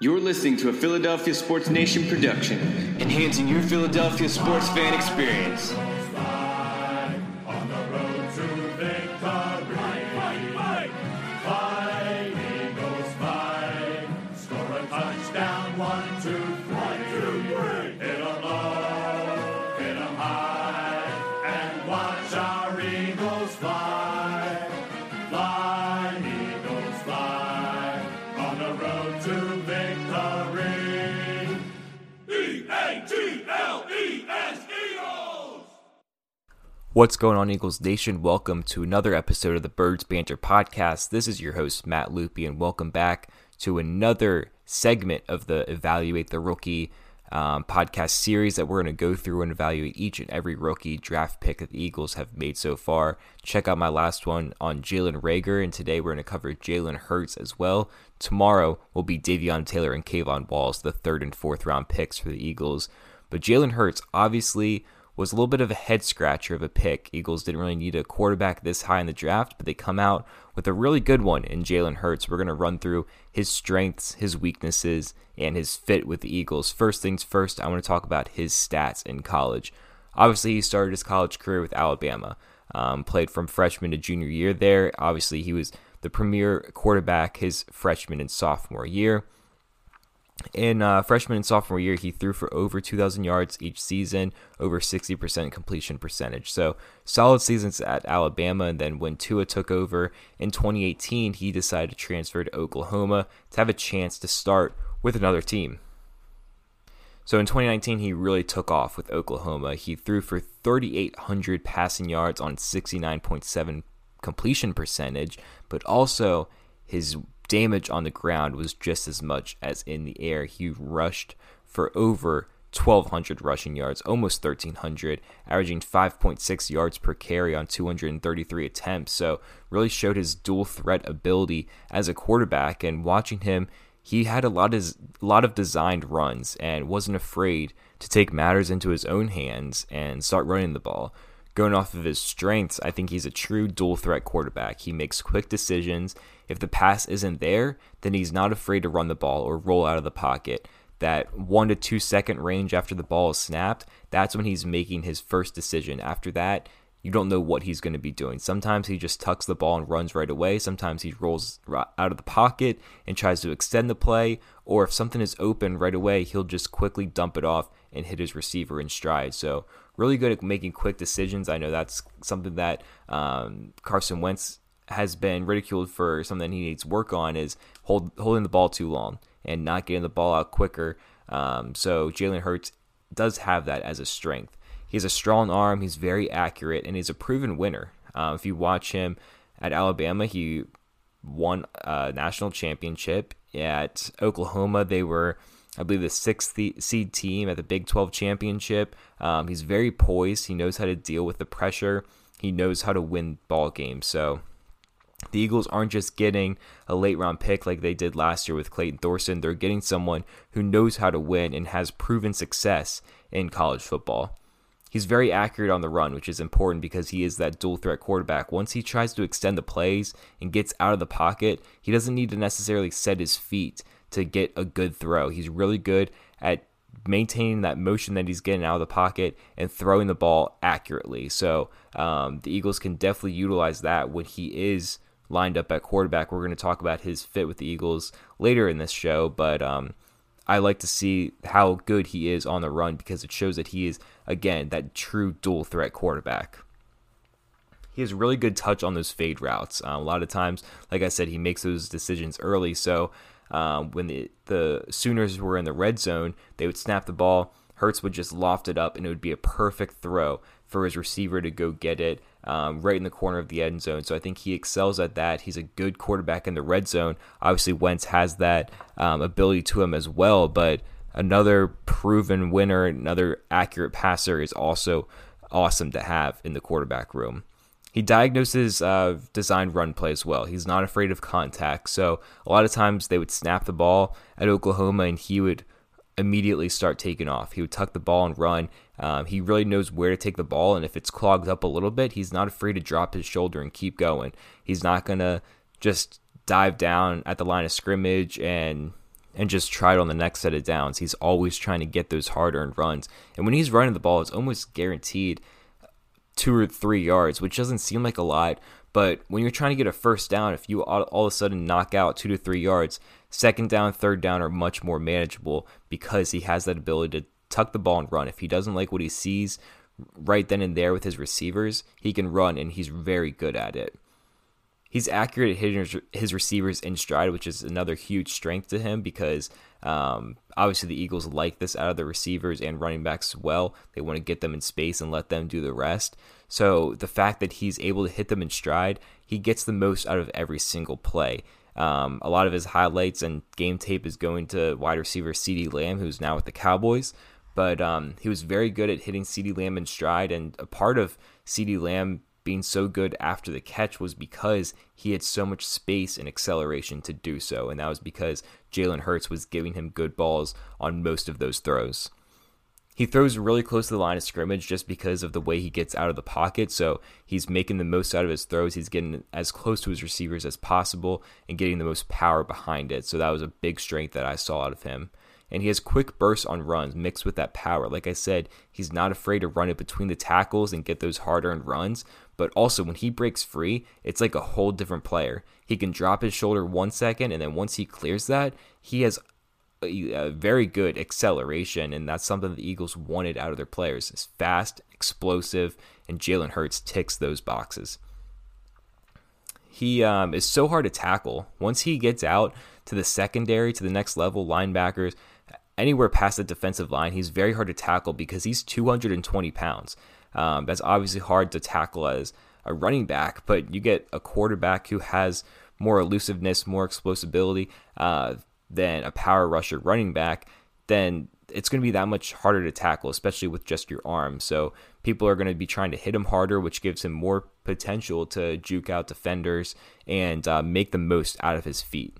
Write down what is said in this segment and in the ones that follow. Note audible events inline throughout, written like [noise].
You're listening to a Philadelphia Sports Nation production, enhancing your Philadelphia sports fan experience. What's going on, Eagles Nation? Welcome to another episode of the Birds Banter podcast. This is your host, Matt Loopy, and welcome back to another segment of the Evaluate the Rookie um, podcast series that we're going to go through and evaluate each and every rookie draft pick that the Eagles have made so far. Check out my last one on Jalen Reagor, and today we're going to cover Jalen Hurts as well. Tomorrow will be Davion Taylor and K'Von Wallace, the third and fourth round picks for the Eagles. But Jalen Hurts, obviously was a little bit of a head scratcher of a pick. Eagles didn't really need a quarterback this high in the draft, but they come out with a really good one in Jalen Hurts. We're going to run through his strengths, his weaknesses, and his fit with the Eagles. First things first, I want to talk about his stats in college. Obviously, he started his college career with Alabama, um, played from freshman to junior year there. Obviously, he was the premier quarterback his freshman and sophomore year. In uh, freshman and sophomore year, he threw for over 2,000 yards each season, over 60% completion percentage. So solid seasons at Alabama. And then when Tua took over in 2018, he decided to transfer to Oklahoma to have a chance to start with another team. So in 2019, he really took off with Oklahoma. He threw for 3,800 passing yards on 69.7 completion percentage, but also his damage on the ground was just as much as in the air. He rushed for over 1,200 rushing yards, almost 1,300, averaging 5.6 yards per carry on 233 attempts. So, really showed his dual threat ability as a quarterback. And watching him, he had a lot of a lot of designed runs and wasn't afraid to take matters into his own hands and start running the ball going off of his strengths, I think he's a true dual threat quarterback. He makes quick decisions. If the pass isn't there, then he's not afraid to run the ball or roll out of the pocket. That one to two second range after the ball is snapped, that's when he's making his first decision. After that, you don't know what he's going to be doing. Sometimes he just tucks the ball and runs right away. Sometimes he rolls out of the pocket and tries to extend the play. Or if something is open right away, he'll just quickly dump it off and hit his receiver in stride. So really good at making quick decisions. I know that's something that um, Carson Wentz has been ridiculed for something he needs work on is hold, holding the ball too long and not getting the ball out quicker. Um, so Jalen Hurts does have that as a strength. He has a strong arm. He's very accurate, and he's a proven winner. Uh, if you watch him at Alabama, he won a national championship. At Oklahoma, they were I believe, the sixth seed team at the Big 12 championship. Um, he's very poised. He knows how to deal with the pressure. He knows how to win ball games. So the Eagles aren't just getting a late round pick like they did last year with Clayton Thorson. They're getting someone who knows how to win and has proven success in college football. He's very accurate on the run, which is important because he is that dual threat quarterback. Once he tries to extend the plays and gets out of the pocket, he doesn't need to necessarily set his feet to get a good throw. He's really good at maintaining that motion that he's getting out of the pocket and throwing the ball accurately. So um, the Eagles can definitely utilize that when he is lined up at quarterback. We're going to talk about his fit with the Eagles later in this show, but um, I like to see how good he is on the run because it shows that he is, again, that true dual threat quarterback. He has really good touch on those fade routes. Uh, a lot of times, like I said, he makes those decisions early. So um, when the, the Sooners were in the red zone, they would snap the ball. Hurts would just loft it up, and it would be a perfect throw for his receiver to go get it um, right in the corner of the end zone. So I think he excels at that. He's a good quarterback in the red zone. Obviously, Wentz has that um, ability to him as well, but another proven winner, another accurate passer is also awesome to have in the quarterback room. He diagnoses uh, designed run plays well. He's not afraid of contact. So a lot of times they would snap the ball at Oklahoma and he would immediately start taking off. He would tuck the ball and run. Um, he really knows where to take the ball, and if it's clogged up a little bit, he's not afraid to drop his shoulder and keep going. He's not gonna just dive down at the line of scrimmage and and just try it on the next set of downs. He's always trying to get those hard earned runs. And when he's running the ball, it's almost guaranteed two or three yards, which doesn't seem like a lot. But when you're trying to get a first down, if you all, all of a sudden knock out two to three yards, second down, third down are much more manageable because he has that ability to tuck the ball and run. If he doesn't like what he sees right then and there with his receivers, he can run and he's very good at it. He's accurate at hitting his receivers in stride, which is another huge strength to him because um, obviously the Eagles like this out of the receivers and running backs well. They want to get them in space and let them do the rest. So the fact that he's able to hit them in stride, he gets the most out of every single play. Um, a lot of his highlights and game tape is going to wide receiver CeeDee Lamb, who's now with the Cowboys but um, he was very good at hitting CeeDee Lamb in stride. And a part of CeeDee Lamb being so good after the catch was because he had so much space and acceleration to do so. And that was because Jalen Hurts was giving him good balls on most of those throws. He throws really close to the line of scrimmage just because of the way he gets out of the pocket. So he's making the most out of his throws. He's getting as close to his receivers as possible and getting the most power behind it. So that was a big strength that I saw out of him and he has quick bursts on runs mixed with that power. Like I said, he's not afraid to run it between the tackles and get those hard earned runs. But also, when he breaks free, it's like a whole different player. He can drop his shoulder one second, and then once he clears that, he has a, very good acceleration, and that's something the Eagles wanted out of their players. It's fast, explosive, and Jalen Hurts ticks those boxes. He um, is so hard to tackle. Once he gets out to the secondary, to the next level, linebackers, anywhere past the defensive line, he's very hard to tackle because he's 220 pounds. Um, that's obviously hard to tackle as a running back, but you get a quarterback who has more elusiveness, more explosibility uh, than a power rusher running back, then it's going to be that much harder to tackle, especially with just your arm. So people are going to be trying to hit him harder, which gives him more potential to juke out defenders and uh, make the most out of his feet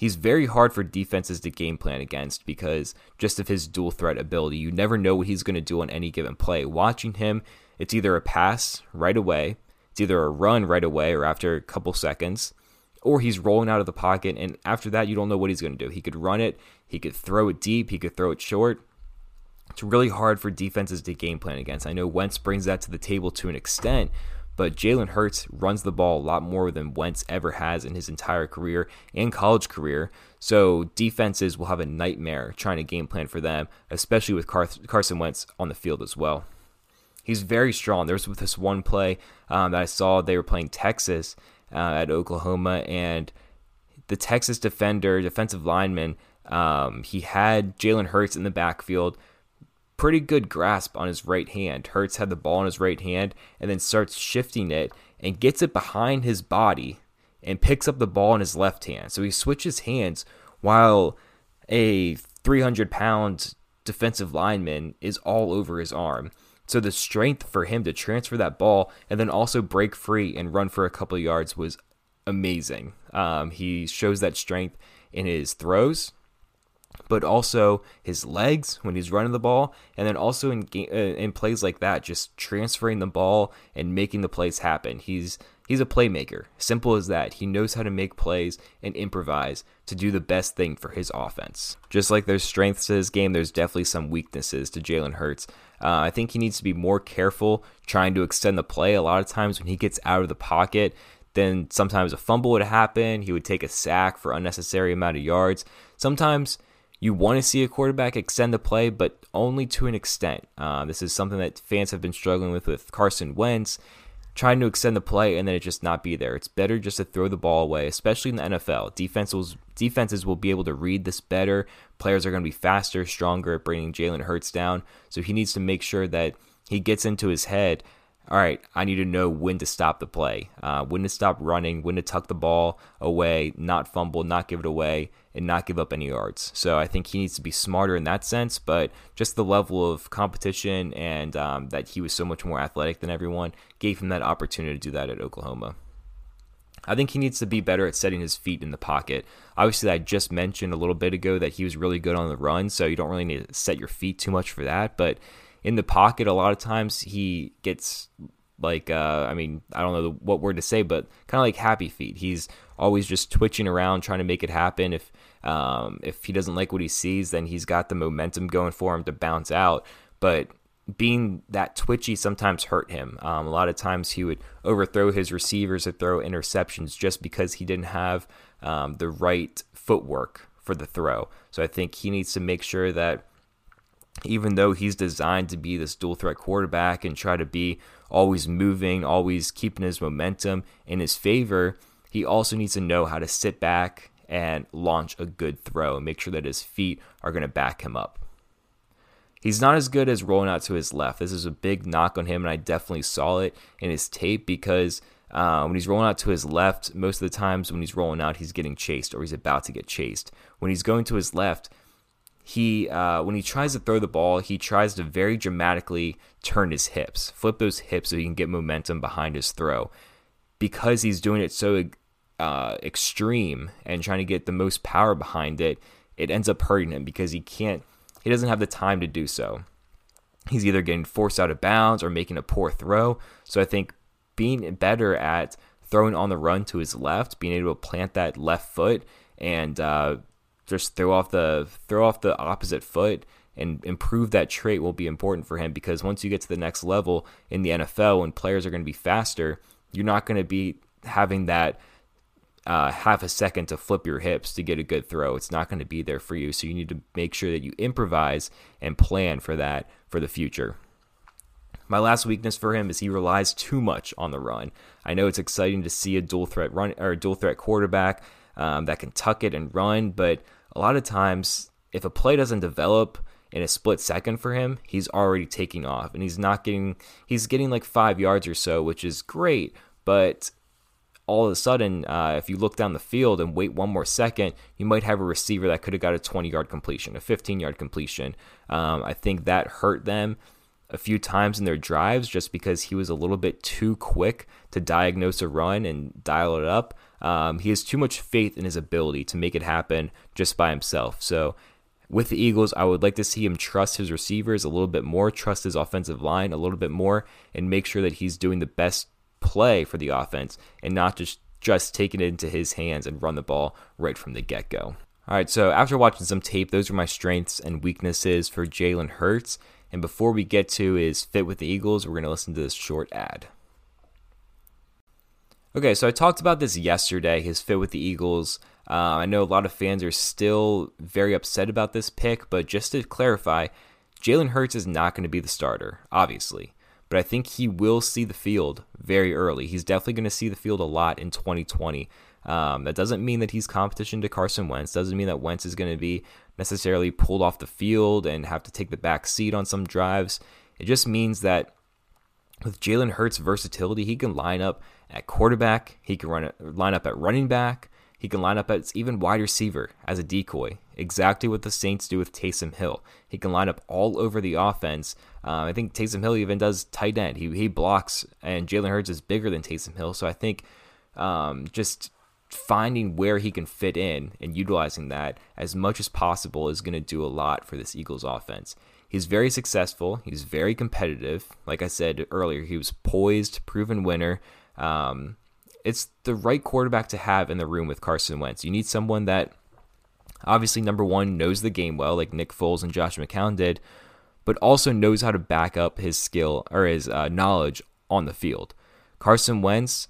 he's very hard for defenses to game plan against because just of his dual threat ability. You never know what he's going to do on any given play. Watching him, it's either a pass right away, it's either a run right away or after a couple seconds, or he's rolling out of the pocket. And after that, you don't know what he's going to do. He could run it, he could throw it deep, he could throw it short. It's really hard for defenses to game plan against. I know Wentz brings that to the table to an extent, but Jalen Hurts runs the ball a lot more than Wentz ever has in his entire career and college career. So defenses will have a nightmare trying to game plan for them, especially with Carson Wentz on the field as well. He's very strong. There was this one play um, that I saw they were playing Texas uh, at Oklahoma, and the Texas defender, defensive lineman, um, he had Jalen Hurts in the backfield pretty good grasp on his right hand. Hurts had the ball in his right hand and then starts shifting it and gets it behind his body and picks up the ball in his left hand. So he switches hands while a 300 pound defensive lineman is all over his arm. So the strength for him to transfer that ball and then also break free and run for a couple yards was amazing. Um, he shows that strength in his throws, but also his legs when he's running the ball, and then also in uh, in plays like that, just transferring the ball and making the plays happen. He's he's a playmaker. Simple as that. He knows how to make plays and improvise to do the best thing for his offense. Just like there's strengths to his game, there's definitely some weaknesses to Jalen Hurts. Uh, I think he needs to be more careful trying to extend the play. A lot of times when he gets out of the pocket, then sometimes a fumble would happen. He would take a sack for unnecessary amount of yards. Sometimes you want to see a quarterback extend the play, but only to an extent. Uh, this is something that fans have been struggling with with Carson Wentz, trying to extend the play and then it just not be there. It's better just to throw the ball away, especially in the NFL. Defenses defenses will be able to read this better. Players are going to be faster, stronger at bringing Jalen Hurts down. So he needs to make sure that he gets into his head all right, I need to know when to stop the play, uh, when to stop running, when to tuck the ball away, not fumble, not give it away, and not give up any yards. So I think he needs to be smarter in that sense, but just the level of competition and um, that he was so much more athletic than everyone gave him that opportunity to do that at Oklahoma. I think he needs to be better at setting his feet in the pocket. Obviously, I just mentioned a little bit ago that he was really good on the run, so you don't really need to set your feet too much for that, but in the pocket, a lot of times he gets like uh, I mean I don't know what word to say, but kind of like happy feet. He's always just twitching around trying to make it happen. If Um, if he doesn't like what he sees, then he's got the momentum going for him to bounce out. But being that twitchy sometimes hurt him. Um, a lot of times he would overthrow his receivers or throw interceptions just because he didn't have um, the right footwork for the throw. So I think he needs to make sure that even though he's designed to be this dual threat quarterback and try to be always moving, always keeping his momentum in his favor, he also needs to know how to sit back and launch a good throw and make sure that his feet are going to back him up. He's not as good as rolling out to his left. This is a big knock on him, and I definitely saw it in his tape because uh, when he's rolling out to his left, most of the times when he's rolling out, he's getting chased or he's about to get chased. When he's going to his left, he uh, when he tries to throw the ball, he tries to very dramatically turn his hips, flip those hips so he can get momentum behind his throw. Because he's doing it so uh, extreme and trying to get the most power behind it, it ends up hurting him because he can't he doesn't have the time to do so. He's either getting forced out of bounds or making a poor throw. So I think being better at throwing on the run to his left, being able to plant that left foot and uh, just throw off the throw off the opposite foot and improve that trait will be important for him because once you get to the next level in the NFL when players are going to be faster, you're not going to be having that uh, half a second to flip your hips to get a good throw. It's not going to be there for you. So you need to make sure that you improvise and plan for that for the future. My last weakness for him is he relies too much on the run. I know it's exciting to see a dual threat run or a dual threat quarterback um, that can tuck it and run, but a lot of times if a play doesn't develop in a split second for him, he's already taking off and he's not getting he's getting like five yards or so, which is great, but all of a sudden, uh, if you look down the field and wait one more second, you might have a receiver that could have got a 20 yard completion, a 15 yard completion. Um, I think that hurt them a few times in their drives just because he was a little bit too quick to diagnose a run and dial it up. Um, he has too much faith in his ability to make it happen just by himself. So, with the Eagles, I would like to see him trust his receivers a little bit more, trust his offensive line a little bit more, and make sure that he's doing the best play for the offense and not just just take it into his hands and run the ball right from the get go. All right, so after watching some tape, those are my strengths and weaknesses for Jalen Hurts. And before we get to his fit with the Eagles, we're going to listen to this short ad. Okay, so I talked about this yesterday, his fit with the Eagles. Uh, I know a lot of fans are still very upset about this pick, but just to clarify, Jalen Hurts is not going to be the starter, obviously but I think he will see the field very early. He's definitely going to see the field a lot in 2020. Um, that doesn't mean that he's competition to Carson Wentz. Doesn't mean that Wentz is going to be necessarily pulled off the field and have to take the back seat on some drives. It just means that with Jalen Hurts' versatility, he can line up at quarterback, he can run line up at running back, he can line up as even wide receiver as a decoy, exactly what the Saints do with Taysom Hill. He can line up all over the offense. Uh, I think Taysom Hill even does tight end. He he blocks, and Jalen Hurts is bigger than Taysom Hill. So I think um, just finding where he can fit in and utilizing that as much as possible is going to do a lot for this Eagles offense. He's very successful. He's very competitive. Like I said earlier, he was poised, proven winner. Um, it's the right quarterback to have in the room with Carson Wentz. You need someone that obviously number one knows the game well, like Nick Foles and Josh McCown did, but also knows how to back up his skill or his uh, knowledge on the field. Carson Wentz,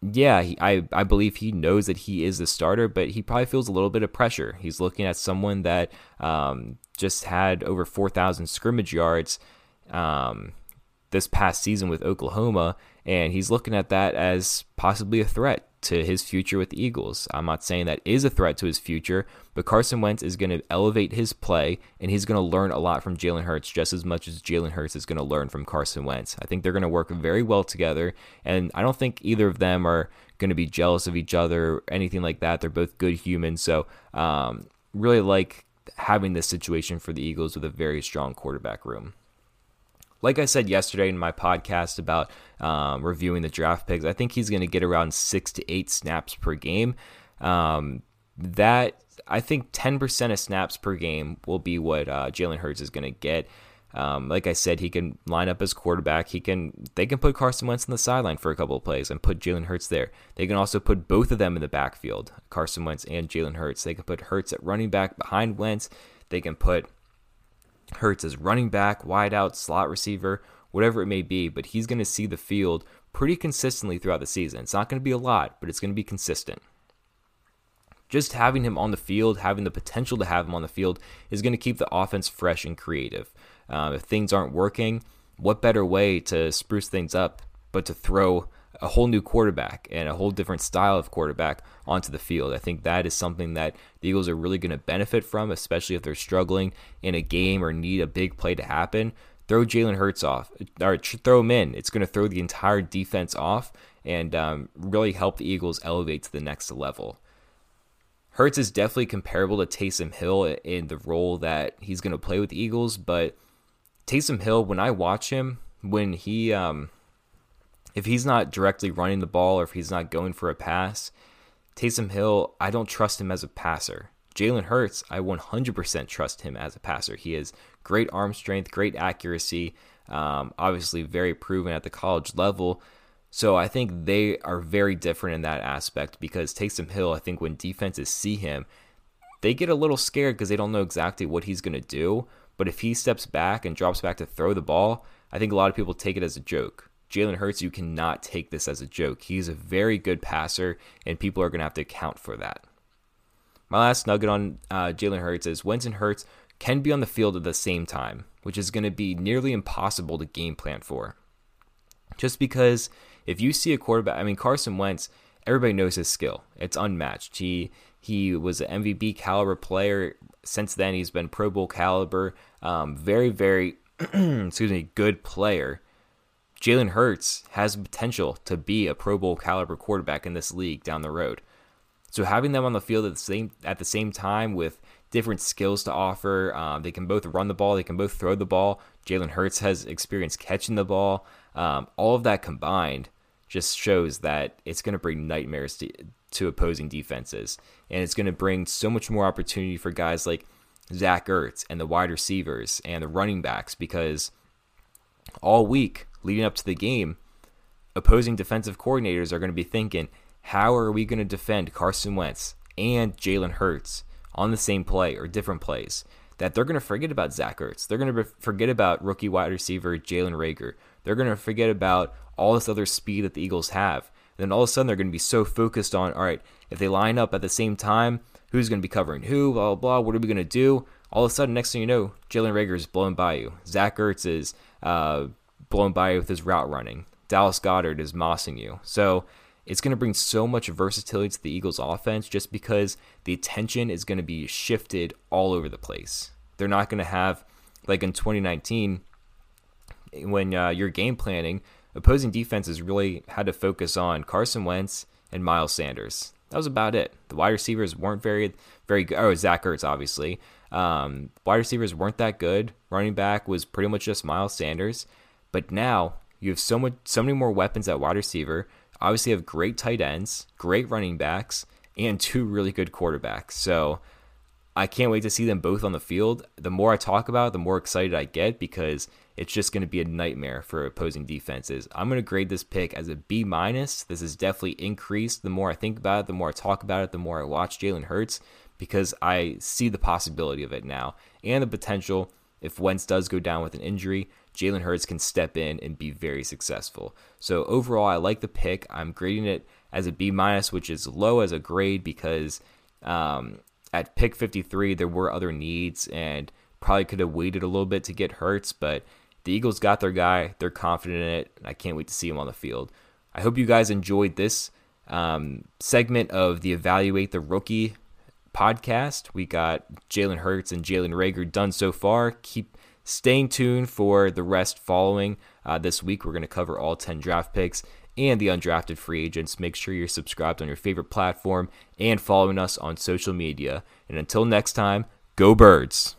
yeah, he, I I believe he knows that he is the starter, but he probably feels a little bit of pressure. He's looking at someone that um, just had over four thousand scrimmage yards. Um, this past season with Oklahoma, and he's looking at that as possibly a threat to his future with the Eagles. I'm not saying that is a threat to his future, but Carson Wentz is going to elevate his play, and he's going to learn a lot from Jalen Hurts just as much as Jalen Hurts is going to learn from Carson Wentz. I think they're going to work very well together, and I don't think either of them are going to be jealous of each other or anything like that. They're both good humans, so um, really like having this situation for the Eagles with a very strong quarterback room like I said yesterday in my podcast about um, reviewing the draft picks, I think he's going to get around six to eight snaps per game. Um, that I think 10% of snaps per game will be what uh, Jalen Hurts is going to get. Um, like I said, he can line up as quarterback. He can they can put Carson Wentz on the sideline for a couple of plays and put Jalen Hurts there. They can also put both of them in the backfield, Carson Wentz and Jalen Hurts. They can put Hurts at running back behind Wentz. They can put Hurts as running back, wide out, slot receiver, whatever it may be. But he's going to see the field pretty consistently throughout the season. It's not going to be a lot, but it's going to be consistent just having him on the field, having the potential to have him on the field, is going to keep the offense fresh and creative. Uh, if things aren't working, what better way to spruce things up but to throw a whole new quarterback and a whole different style of quarterback onto the field? I think that is something that the Eagles are really going to benefit from, especially if they're struggling in a game or need a big play to happen. Throw Jalen Hurts off, or throw him in. It's going to throw the entire defense off and um, really help the Eagles elevate to the next level. Hurts is definitely comparable to Taysom Hill in the role that he's going to play with the Eagles, but Taysom Hill, when I watch him, when he, um, if he's not directly running the ball or if he's not going for a pass, Taysom Hill, I don't trust him as a passer. Jalen Hurts, I 100% trust him as a passer. He has great arm strength, great accuracy, um, obviously very proven at the college level. So I think they are very different in that aspect because Taysom Hill, I think when defenses see him, they get a little scared because they don't know exactly what he's going to do. But if he steps back and drops back to throw the ball, I think a lot of people take it as a joke. Jalen Hurts, you cannot take this as a joke. He's a very good passer, and people are going to have to account for that. My last nugget on uh, Jalen Hurts is Wentz and Hurts can be on the field at the same time, which is going to be nearly impossible to game plan for. Just because if you see a quarterback, I mean Carson Wentz, everybody knows his skill. It's unmatched. He he was an MVP caliber player. Since then, he's been Pro Bowl caliber. Um, very very [clears throat] excuse me, good player. Jalen Hurts has potential to be a Pro Bowl caliber quarterback in this league down the road. So having them on the field at the same at the same time with different skills to offer, um, they can both run the ball, they can both throw the ball. Jalen Hurts has experience catching the ball. Um, all of that combined just shows that it's going to bring nightmares to, to opposing defenses. And it's going to bring so much more opportunity for guys like Zach Ertz and the wide receivers and the running backs because all week leading up to the game, opposing defensive coordinators are going to be thinking, how are we going to defend Carson Wentz and Jalen Hurts on the same play or different plays? That they're going to forget about Zach Ertz. They're going to forget about rookie wide receiver Jalen Reagor. They're going to forget about all this other speed that the Eagles have. And then all of a sudden they're going to be so focused on, all right, if they line up at the same time, who's going to be covering who, blah, blah, blah, what are we going to do? All of a sudden, next thing you know, Jalen Reagor is blown by you. Zach Ertz is uh, blown by with his route running. Dallas Goedert is mossing you. So it's going to bring so much versatility to the Eagles offense just because the attention is going to be shifted all over the place. They're not going to have, like in 2019, when uh, you're game planning, opposing defenses really had to focus on Carson Wentz and Miles Sanders. That was about it. The wide receivers weren't very, very good. Oh, Zach Ertz, obviously. Um, wide receivers weren't that good. Running back was pretty much just Miles Sanders. But now you have so much, so many more weapons at wide receiver. Obviously, have great tight ends, great running backs, and two really good quarterbacks. So I can't wait to see them both on the field. The more I talk about it, the more excited I get because it's just going to be a nightmare for opposing defenses. I'm going to grade this pick as a B minus. This is definitely increased. The more I think about it, the more I talk about it, the more I watch Jalen Hurts because I see the possibility of it now and the potential. If Wentz does go down with an injury, Jalen Hurts can step in and be very successful. So overall, I like the pick. I'm grading it as a B minus, which is low as a grade because um, at pick 53 there were other needs and probably could have waited a little bit to get Hurts, but the Eagles got their guy. They're confident in it, and I can't wait to see him on the field. I hope you guys enjoyed this um, segment of the Evaluate the Rookie podcast. We got Jalen Hurts and Jalen Reagor done so far. Keep staying tuned for the rest following. Uh, this week, we're going to cover all 10 draft picks and the undrafted free agents. Make sure you're subscribed on your favorite platform and following us on social media. And until next time, go birds.